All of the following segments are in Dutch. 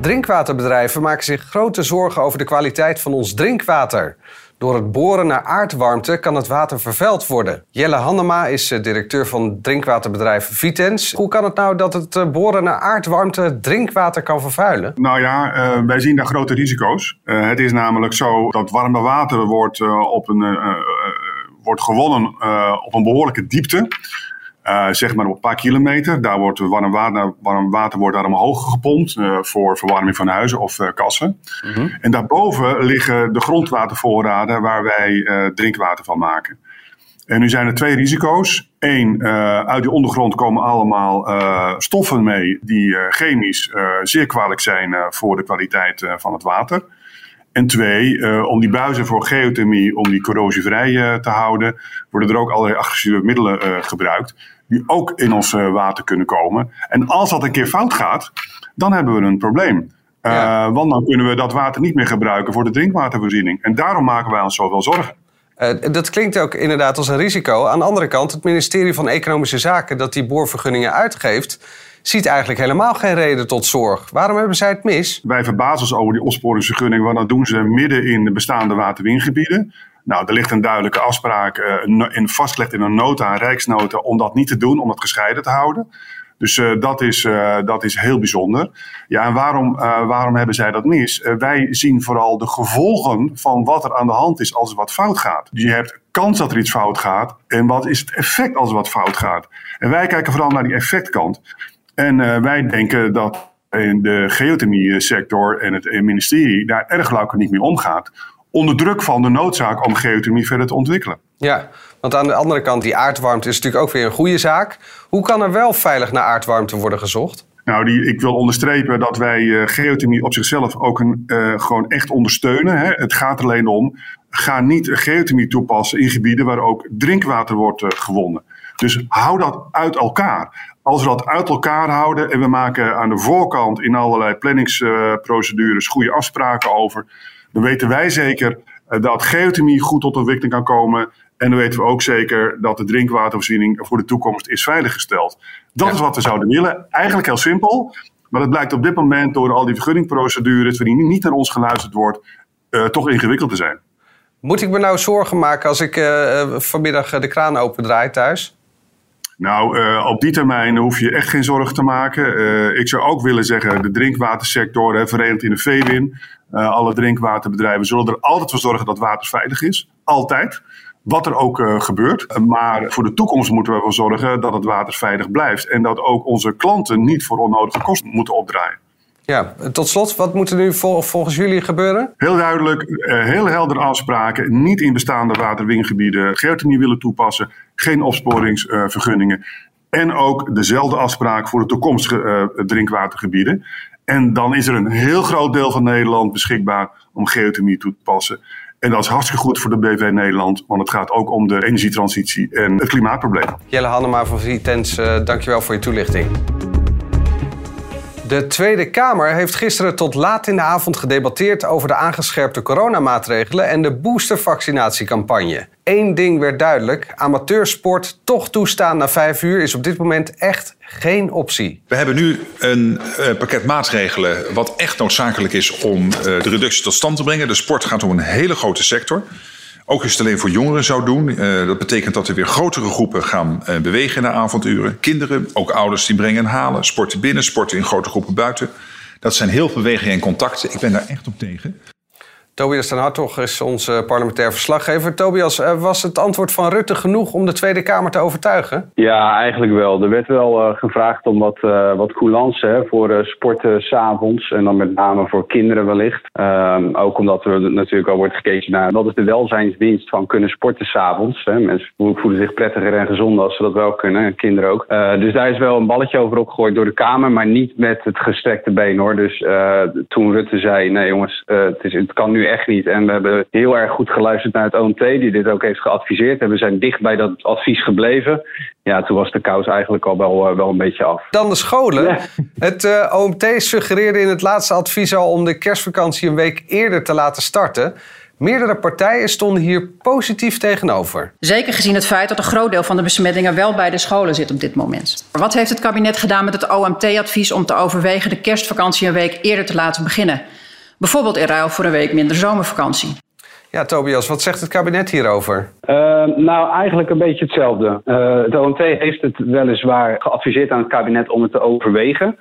Drinkwaterbedrijven maken zich grote zorgen over de kwaliteit van ons drinkwater. Door het boren naar aardwarmte kan het water vervuild worden. Jelle Hannema is eh, directeur van drinkwaterbedrijf Vitens. Hoe kan het nou dat het eh, boren naar aardwarmte drinkwater kan vervuilen? Nou ja, uh, wij zien daar grote risico's. Het is namelijk zo dat warme water wordt, op een, wordt gewonnen op een behoorlijke diepte. Uh, zeg maar op een paar kilometer. Daar wordt warm water, warm water wordt daar omhoog gepompt uh, voor verwarming van huizen of uh, kassen. Mm -hmm. En daarboven liggen de grondwatervoorraden waar wij drinkwater van maken. En nu zijn er twee risico's. Eén, uit die ondergrond komen allemaal stoffen mee die chemisch zeer kwalijk zijn voor de kwaliteit van het water. En twee, uh, om die buizen voor geothermie, om die corrosievrij uh, te houden, worden er ook allerlei agressieve middelen uh, gebruikt, die ook in ons water kunnen komen. En als dat een keer fout gaat, dan hebben we een probleem. Ja. Want dan kunnen we dat water niet meer gebruiken voor de drinkwatervoorziening. En daarom maken wij ons zoveel zorgen. Uh, dat klinkt ook inderdaad als een risico. Aan de andere kant, het ministerie van Economische Zaken dat die boorvergunningen uitgeeft, ziet eigenlijk helemaal geen reden tot zorg. Waarom hebben zij het mis? Wij verbazen ons over die opsporingsvergunning, want dat doen ze midden in de bestaande waterwingebieden. Nou, er ligt een duidelijke afspraak uh, in, vastgelegd in een nota, een rijksnota, om dat niet te doen, om dat gescheiden te houden. Dus uh, dat, is, uh, dat is heel bijzonder. Ja, en waarom, waarom hebben zij dat mis? wij zien vooral de gevolgen van wat er aan de hand is als er wat fout gaat. Dus je hebt kans dat er iets fout gaat. En wat is het effect als er wat fout gaat? En wij kijken vooral naar die effectkant. En wij denken dat in de geothermie sector en het ministerie daar erg niet mee omgaat onder druk van de noodzaak om geothermie verder te ontwikkelen. Ja, want aan de andere kant, die aardwarmte is natuurlijk ook weer een goede zaak. Hoe kan er wel veilig naar aardwarmte worden gezocht? Nou, die, ik wil onderstrepen dat wij uh, geothermie op zichzelf ook een, uh, gewoon echt ondersteunen. Hè. Het gaat er alleen om, ga niet geothermie toepassen in gebieden waar ook drinkwater wordt uh, gewonnen. Dus hou dat uit elkaar. Als we dat uit elkaar houden en we maken aan de voorkant in allerlei planningsprocedures goede afspraken over, dan weten wij zeker dat geothermie goed tot ontwikkeling kan komen. En dan weten we ook zeker dat de drinkwatervoorziening voor de toekomst is veiliggesteld. Dat ja. is wat we zouden willen. Eigenlijk heel simpel. Maar het blijkt op dit moment door al die vergunningprocedures, waarin niet naar ons geluisterd wordt, uh, toch ingewikkeld te zijn. Moet ik me nou zorgen maken als ik uh, vanmiddag de kraan opendraai thuis? Nou, uh, op die termijn hoef je echt geen zorgen te maken. Uh, ik zou ook willen zeggen, de drinkwatersector, hè, verenigd in de VWIN, uh, alle drinkwaterbedrijven zullen er altijd voor zorgen dat water veilig is. Altijd. Wat er ook gebeurt. Maar voor de toekomst moeten we ervoor zorgen dat het water veilig blijft. En dat ook onze klanten niet voor onnodige kosten moeten opdraaien. Ja, tot slot, wat moet er nu vol, volgens jullie gebeuren? Heel duidelijk, heel helder afspraken. Niet in bestaande waterwingebieden geothermie willen toepassen. Geen opsporingsvergunningen. En ook dezelfde afspraak voor de toekomstige uh, drinkwatergebieden. En dan is er een heel groot deel van Nederland beschikbaar om geothermie toe te passen. En dat is hartstikke goed voor de BV Nederland, want het gaat ook om de energietransitie en het klimaatprobleem. Jelle Hannema van Vitens, dankjewel voor je toelichting. De Tweede Kamer heeft gisteren tot laat in de avond gedebatteerd over de aangescherpte coronamaatregelen en de boostervaccinatiecampagne. Eén ding werd duidelijk: amateursport toch toestaan na vijf uur is op dit moment echt geen optie. We hebben nu een uh, pakket maatregelen wat echt noodzakelijk is om uh, de reductie tot stand te brengen. De sport gaat om een hele grote sector. Ook als het alleen voor jongeren zou doen. Uh, dat betekent dat er weer grotere groepen gaan uh, bewegen naar avonduren. Kinderen, ook ouders die brengen en halen. Sporten binnen, sporten in grote groepen buiten. Dat zijn heel veel bewegingen en contacten. Ik ben daar echt op tegen. Tobias ten Hartog is onze parlementair verslaggever. Tobias, uh, was het antwoord van Rutte genoeg om de Tweede Kamer te overtuigen? Ja, eigenlijk wel. Er werd wel uh, gevraagd om wat, uh, wat coulance voor sporten s'avonds. En dan met name voor kinderen wellicht. Ehm, ook omdat er natuurlijk al wordt gekeken naar wat is de welzijnswinst van kunnen sporten s'avonds. Mensen voelen zich prettiger en gezonder als ze dat wel kunnen. En kinderen ook. dus daar is wel een balletje over opgegooid door de Kamer. Maar niet met het gestrekte been hoor. Dus toen Rutte zei, nee jongens, het, is, het kan nu echt niet. En we hebben heel erg goed geluisterd naar het OMT, die dit ook heeft geadviseerd. En we zijn dicht bij dat advies gebleven. Ja, toen was de kous eigenlijk al wel, wel een beetje af. Dan de scholen. Het OMT suggereerde in het laatste advies al om de kerstvakantie een week eerder te laten starten. Meerdere partijen stonden hier positief tegenover. Zeker gezien het feit dat een groot deel van de besmettingen wel bij de scholen zit op dit moment. Wat heeft het kabinet gedaan met het OMT-advies om te overwegen de kerstvakantie een week eerder te laten beginnen? Bijvoorbeeld in ruil voor een week minder zomervakantie. Ja, Tobias, wat zegt het kabinet hierover? Uh, nou, eigenlijk een beetje hetzelfde. Uh, het OMT heeft het weliswaar geadviseerd aan het kabinet om het te overwegen.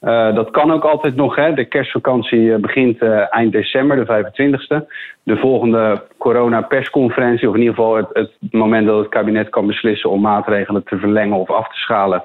Uh, dat kan ook altijd nog. Hè. De kerstvakantie begint eind december, de 25e. De volgende corona-persconferentie, of in ieder geval het, het, moment dat het kabinet kan beslissen om maatregelen te verlengen of af te schalen,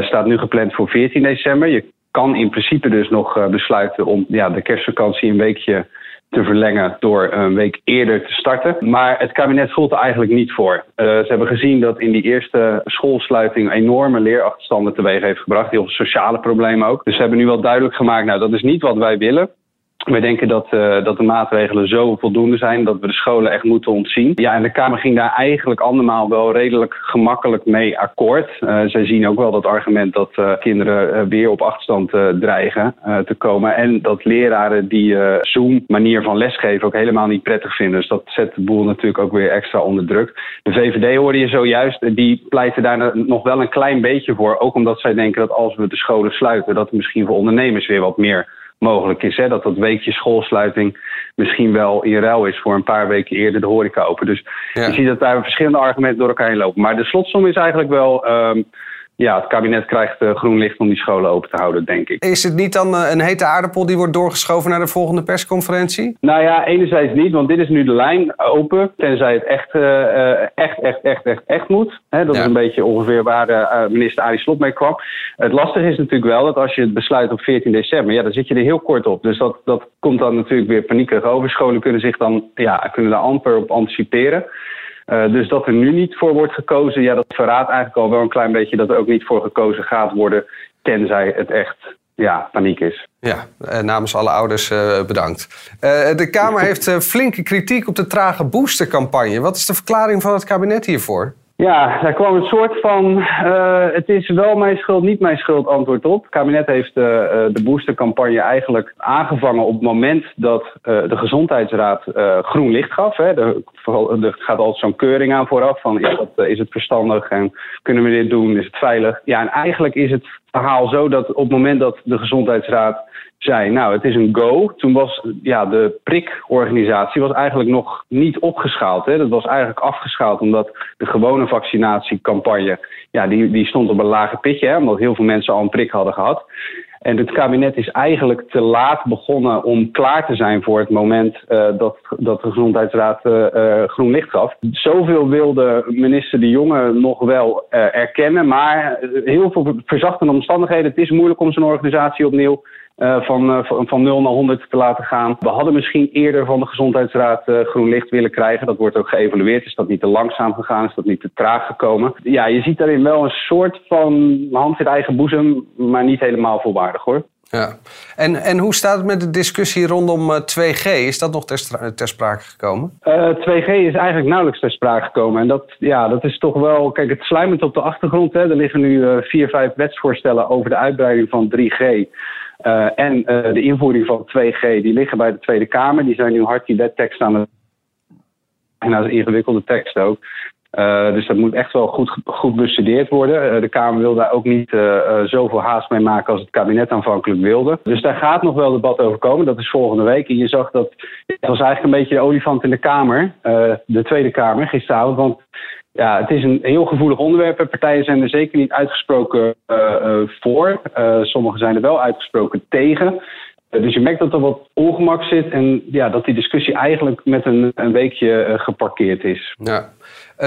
staat nu gepland voor 14 december. Je kan in principe dus nog besluiten om ja, de kerstvakantie een weekje te verlengen door een week eerder te starten. Maar het kabinet voelt er eigenlijk niet voor. Uh, ze hebben gezien dat in die eerste schoolsluiting enorme leerachterstanden teweeg heeft gebracht. Heel veel sociale problemen ook. Dus ze hebben nu wel duidelijk gemaakt, nou dat is niet wat wij willen. Wij denken dat, uh, dat de maatregelen zo voldoende zijn dat we de scholen echt moeten ontzien. Ja, en de Kamer ging daar eigenlijk andermaal wel redelijk gemakkelijk mee akkoord. Uh, zij zien ook wel dat argument dat uh, kinderen weer op achterstand dreigen te komen. En dat leraren die Zoom-manier van lesgeven ook helemaal niet prettig vinden. Dus dat zet de boel natuurlijk ook weer extra onder druk. De VVD hoorde je zojuist, die pleiten daar nog wel een klein beetje voor. Ook omdat zij denken dat als we de scholen sluiten, dat misschien voor ondernemers weer wat meer mogelijk is. Hè? Dat dat weekje schoolsluiting misschien wel in ruil is voor een paar weken eerder de horeca open. Dus je ziet dat daar verschillende argumenten door elkaar heen lopen. Maar de slotsom is eigenlijk wel. Um, ja, het kabinet krijgt uh, groen licht om die scholen open te houden, denk ik. Is het niet dan uh, een hete aardappel die wordt doorgeschoven naar de volgende persconferentie? Nou ja, enerzijds niet, want dit is nu de lijn open. Tenzij het echt, echt, echt, echt, echt, echt moet. Dat is een beetje ongeveer waar minister Arie Slot mee kwam. Het lastige is natuurlijk wel dat als je het besluit op 14 december, ja, dan zit je er heel kort op. Dus dat, dat komt dan natuurlijk weer paniekerig over. Scholen kunnen zich dan, ja, kunnen daar amper op anticiperen. Uh, dus dat er nu niet voor wordt gekozen, ja, dat verraadt eigenlijk al wel een klein beetje dat er ook niet voor gekozen gaat worden, tenzij het echt ja, paniek is. Ja, uh, namens alle ouders uh, bedankt. de Kamer heeft flinke kritiek op de trage boostercampagne. Wat is de verklaring van het kabinet hiervoor? Ja, daar kwam een soort van uh, het is wel mijn schuld, niet mijn schuld antwoord op. Het kabinet heeft uh, de boostercampagne eigenlijk aangevangen op het moment dat de gezondheidsraad groen licht gaf. Hè. Er gaat altijd zo'n keuring aan vooraf van is, dat, is het verstandig en kunnen we dit doen, is het veilig? Ja, en eigenlijk is het verhaal zo dat op het moment dat de gezondheidsraad zei, nou het is een go. Toen was ja, de prikorganisatie was eigenlijk nog niet opgeschaald. Hè. Dat was eigenlijk afgeschaald omdat de gewone vaccinatiecampagne, ja, die, die stond op een lage pitje, hè, omdat heel veel mensen al een prik hadden gehad. En het kabinet is eigenlijk te laat begonnen om klaar te zijn voor het moment uh, dat, dat de Gezondheidsraad uh, uh, groen licht gaf. Zoveel wilde minister De Jonge nog wel erkennen, maar heel veel verzachtende omstandigheden. Het is moeilijk om zo'n organisatie opnieuw uh, van, uh, van 0 naar 100 te laten gaan. We hadden misschien eerder van de Gezondheidsraad uh, groen licht willen krijgen. Dat wordt ook geëvalueerd. Is dat niet te langzaam gegaan? Is dat niet te traag gekomen? Ja, je ziet daarin wel een soort van hand in eigen boezem, maar niet helemaal volwaardig hoor. Ja. En, en hoe staat het met de discussie rondom 2G? Is dat nog ter, ter sprake gekomen? 2G is eigenlijk nauwelijks ter sprake gekomen. En dat, ja, dat is toch wel. Kijk, het sluimert op de achtergrond. Hè. Er liggen nu vier, vijf wetsvoorstellen over de uitbreiding van 3G. Uh, en uh, de invoering van 2G, die liggen bij de Tweede Kamer. Die zijn nu hard die wettekst aan het. En dat is ingewikkelde tekst ook. Uh, dus dat moet echt wel goed, goed bestudeerd worden. de Kamer wil daar ook niet zoveel haast mee maken als het kabinet aanvankelijk wilde. Dus daar gaat nog wel debat over komen. Dat is volgende week. En je zag dat. Het was eigenlijk een beetje de olifant in de Kamer. de Tweede Kamer gisteravond. Want ja, het is een heel gevoelig onderwerp. Partijen zijn er zeker niet uitgesproken uh, uh, voor. Uh, sommigen zijn er wel uitgesproken tegen. dus je merkt dat er wat ongemak zit en ja, dat die discussie eigenlijk met een, een weekje geparkeerd is. Ja.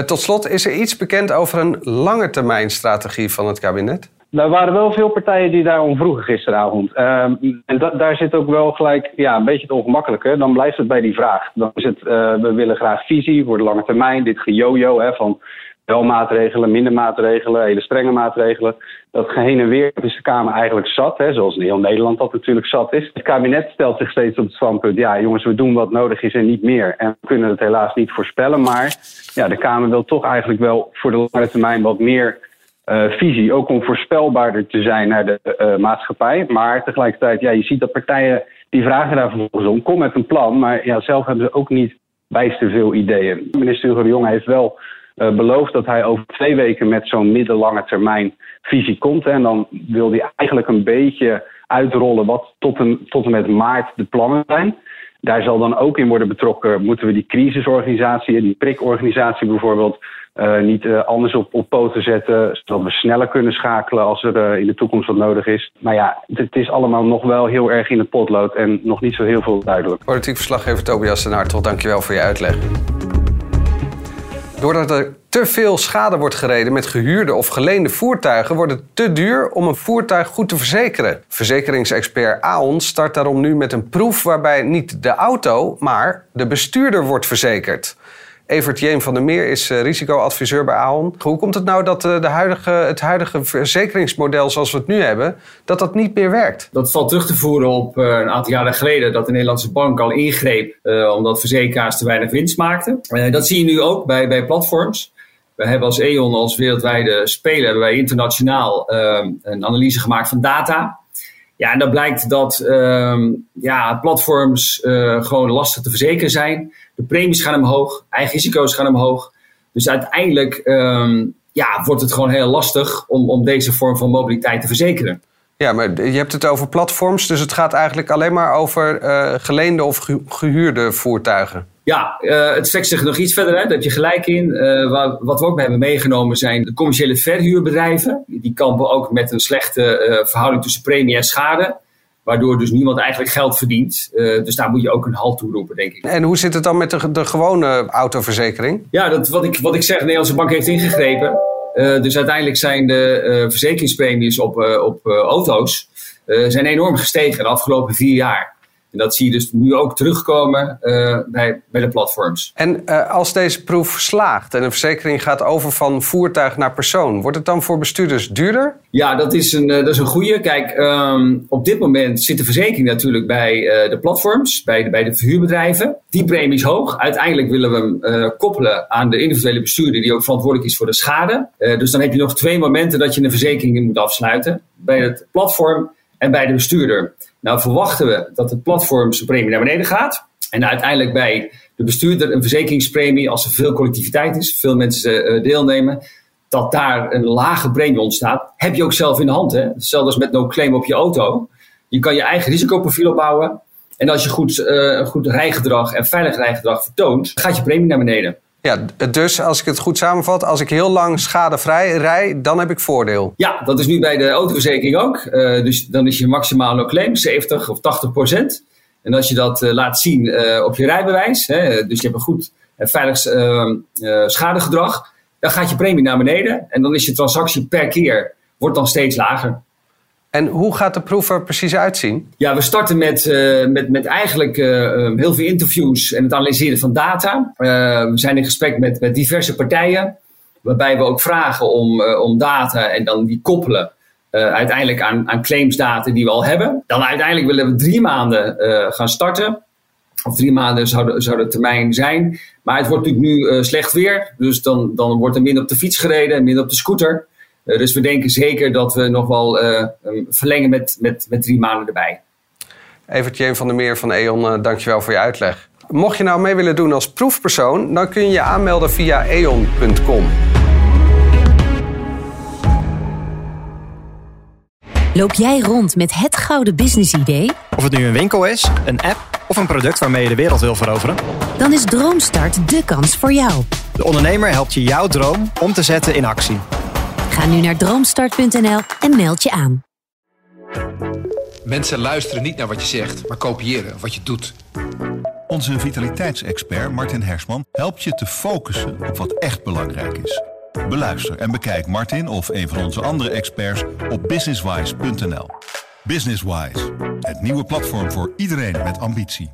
tot slot, is er iets bekend over een lange termijn strategie van het kabinet? Er waren wel veel partijen die daarom vroegen gisteravond. Uh, en da daar zit ook wel gelijk ja, een beetje het ongemakkelijke. Dan blijft het bij die vraag. Dan is het, uh, we willen graag visie voor de lange termijn. Dit gejojo hè, van wel maatregelen, minder maatregelen, hele strenge maatregelen. Dat heen en weer is de Kamer eigenlijk zat, hè, zoals in heel Nederland dat natuurlijk zat is. Het kabinet stelt zich steeds op het standpunt, ja jongens, we doen wat nodig is en niet meer. En we kunnen het helaas niet voorspellen, maar ja, de Kamer wil toch eigenlijk wel voor de lange termijn wat meer uh, visie. Ook om voorspelbaarder te zijn naar de uh, maatschappij. Maar tegelijkertijd, ja, je ziet dat partijen die vragen daar vervolgens om. Kom met een plan, maar ja, zelf hebben ze ook niet bijster veel ideeën. Minister Hugo de Jonge heeft wel uh, beloofd dat hij over twee weken met zo'n middellange termijn visie komt. En dan wil hij eigenlijk een beetje uitrollen wat tot tot en met maart de plannen zijn. Daar zal dan ook in worden betrokken, moeten we die crisisorganisatie, die prikorganisatie bijvoorbeeld, uh, niet uh, anders op, op poten zetten, zodat we sneller kunnen schakelen als er uh, in de toekomst wat nodig is. Maar ja, het is allemaal nog wel heel erg in het potlood en nog niet zo heel veel duidelijk. Politiek verslaggever Tobias Den Hartog, dankjewel voor je uitleg. Doordat er te veel schade wordt gereden met gehuurde of geleende voertuigen, wordt het te duur om een voertuig goed te verzekeren. Verzekeringsexpert Aon start daarom nu met een proef waarbij niet de auto, maar de bestuurder wordt verzekerd. Evert Jeem van der Meer is uh, risicoadviseur bij Aon. Hoe komt het nou dat uh, de huidige, het huidige verzekeringsmodel zoals we het nu hebben, dat dat niet meer werkt? Dat valt terug te voeren op uh, een aantal jaren geleden dat de Nederlandse bank al ingreep omdat verzekeraars te weinig winst maakten. dat zie je nu ook bij, bij platforms. We hebben als E.ON, als wereldwijde speler, hebben wij internationaal een analyse gemaakt van data. Ja, en dat blijkt dat ja, platforms gewoon lastig te verzekeren zijn. De premies gaan omhoog, eigen risico's gaan omhoog. Dus uiteindelijk um, ja, wordt het gewoon heel lastig om, om deze vorm van mobiliteit te verzekeren. Ja, maar je hebt het over platforms, dus het gaat eigenlijk alleen maar over uh, geleende of gehuurde voertuigen. Ja, uh, het strekt zich nog iets verder uit, daar heb je gelijk in. Uh, wat, wat we ook hebben meegenomen zijn de commerciële verhuurbedrijven. Die kampen ook met een slechte verhouding tussen premie en schade. Waardoor dus niemand eigenlijk geld verdient. Uh, dus daar moet je ook een halt toe roepen, denk ik. En hoe zit het dan met de, de gewone autoverzekering? Ja, dat, wat, ik, wat ik zeg, de Nederlandse bank heeft ingegrepen. Uh, dus uiteindelijk zijn de uh, verzekeringspremies op, op auto's zijn enorm gestegen de afgelopen vier jaar. En dat zie je dus nu ook terugkomen uh, bij, bij de platforms. En uh, als deze proef slaagt en een verzekering gaat over van voertuig naar persoon, wordt het dan voor bestuurders duurder? Ja, dat is een, uh, dat is een goede. Kijk, um, op dit moment zit de verzekering natuurlijk bij de platforms, bij de, bij de verhuurbedrijven. Die premie is hoog. Uiteindelijk willen we hem koppelen aan de individuele bestuurder die ook verantwoordelijk is voor de schade. dus dan heb je nog twee momenten dat je een verzekering moet afsluiten. Bij het platform en bij de bestuurder. Nou verwachten we dat het platform zijn premie naar beneden gaat. En uiteindelijk bij de bestuurder een verzekeringspremie, als er veel collectiviteit is, veel mensen uh, deelnemen, dat daar een lage premie ontstaat, heb je ook zelf in de hand. Hè? Hetzelfde als met no claim op je auto. Je kan je eigen risicoprofiel opbouwen. En als je goed, uh, goed rijgedrag en veilig rijgedrag vertoont, gaat je premie naar beneden. Ja, dus als ik het goed samenvat, als ik heel lang schadevrij rij, dan heb ik voordeel. Ja, dat is nu bij de autoverzekering ook. Uh, dus dan is je maximaal no claim 70 of 80 procent. En als je dat uh, laat zien uh, op je rijbewijs, hè, dus je hebt een goed en veilig schadegedrag, dan gaat je premie naar beneden. En dan is je transactie per keer wordt dan steeds lager. En hoe gaat de proef er precies uitzien? Ja, we starten met, uh, met, met eigenlijk uh, heel veel interviews en het analyseren van data. Uh, we zijn in gesprek met, met diverse partijen, waarbij we ook vragen om, om data en dan die koppelen uiteindelijk aan, aan claimsdata die we al hebben. Dan uiteindelijk willen we drie maanden gaan starten. Of drie maanden zou de, zou de termijn zijn. Maar het wordt natuurlijk nu slecht weer, dus dan, dan wordt er minder op de fiets gereden en minder op de scooter. Uh, dus we denken zeker dat we nog wel uh, verlengen met, met, met drie maanden erbij. Evert Jeen van der Meer van E.ON, uh, dankjewel voor je uitleg. Mocht je nou mee willen doen als proefpersoon, dan kun je je aanmelden via eon.com. Loop jij rond met het gouden businessidee? Of het nu een winkel is, een app of een product waarmee je de wereld wil veroveren? Dan is Droomstart de kans voor jou. De ondernemer helpt je jouw droom om te zetten in actie. Ga nu naar droomstart.nl en meld je aan. Mensen luisteren niet naar wat je zegt, maar kopiëren wat je doet. Onze vitaliteitsexpert Martin Hersman helpt je te focussen op wat echt belangrijk is. Beluister en bekijk Martin of een van onze andere experts op businesswise.nl. Businesswise, het nieuwe platform voor iedereen met ambitie.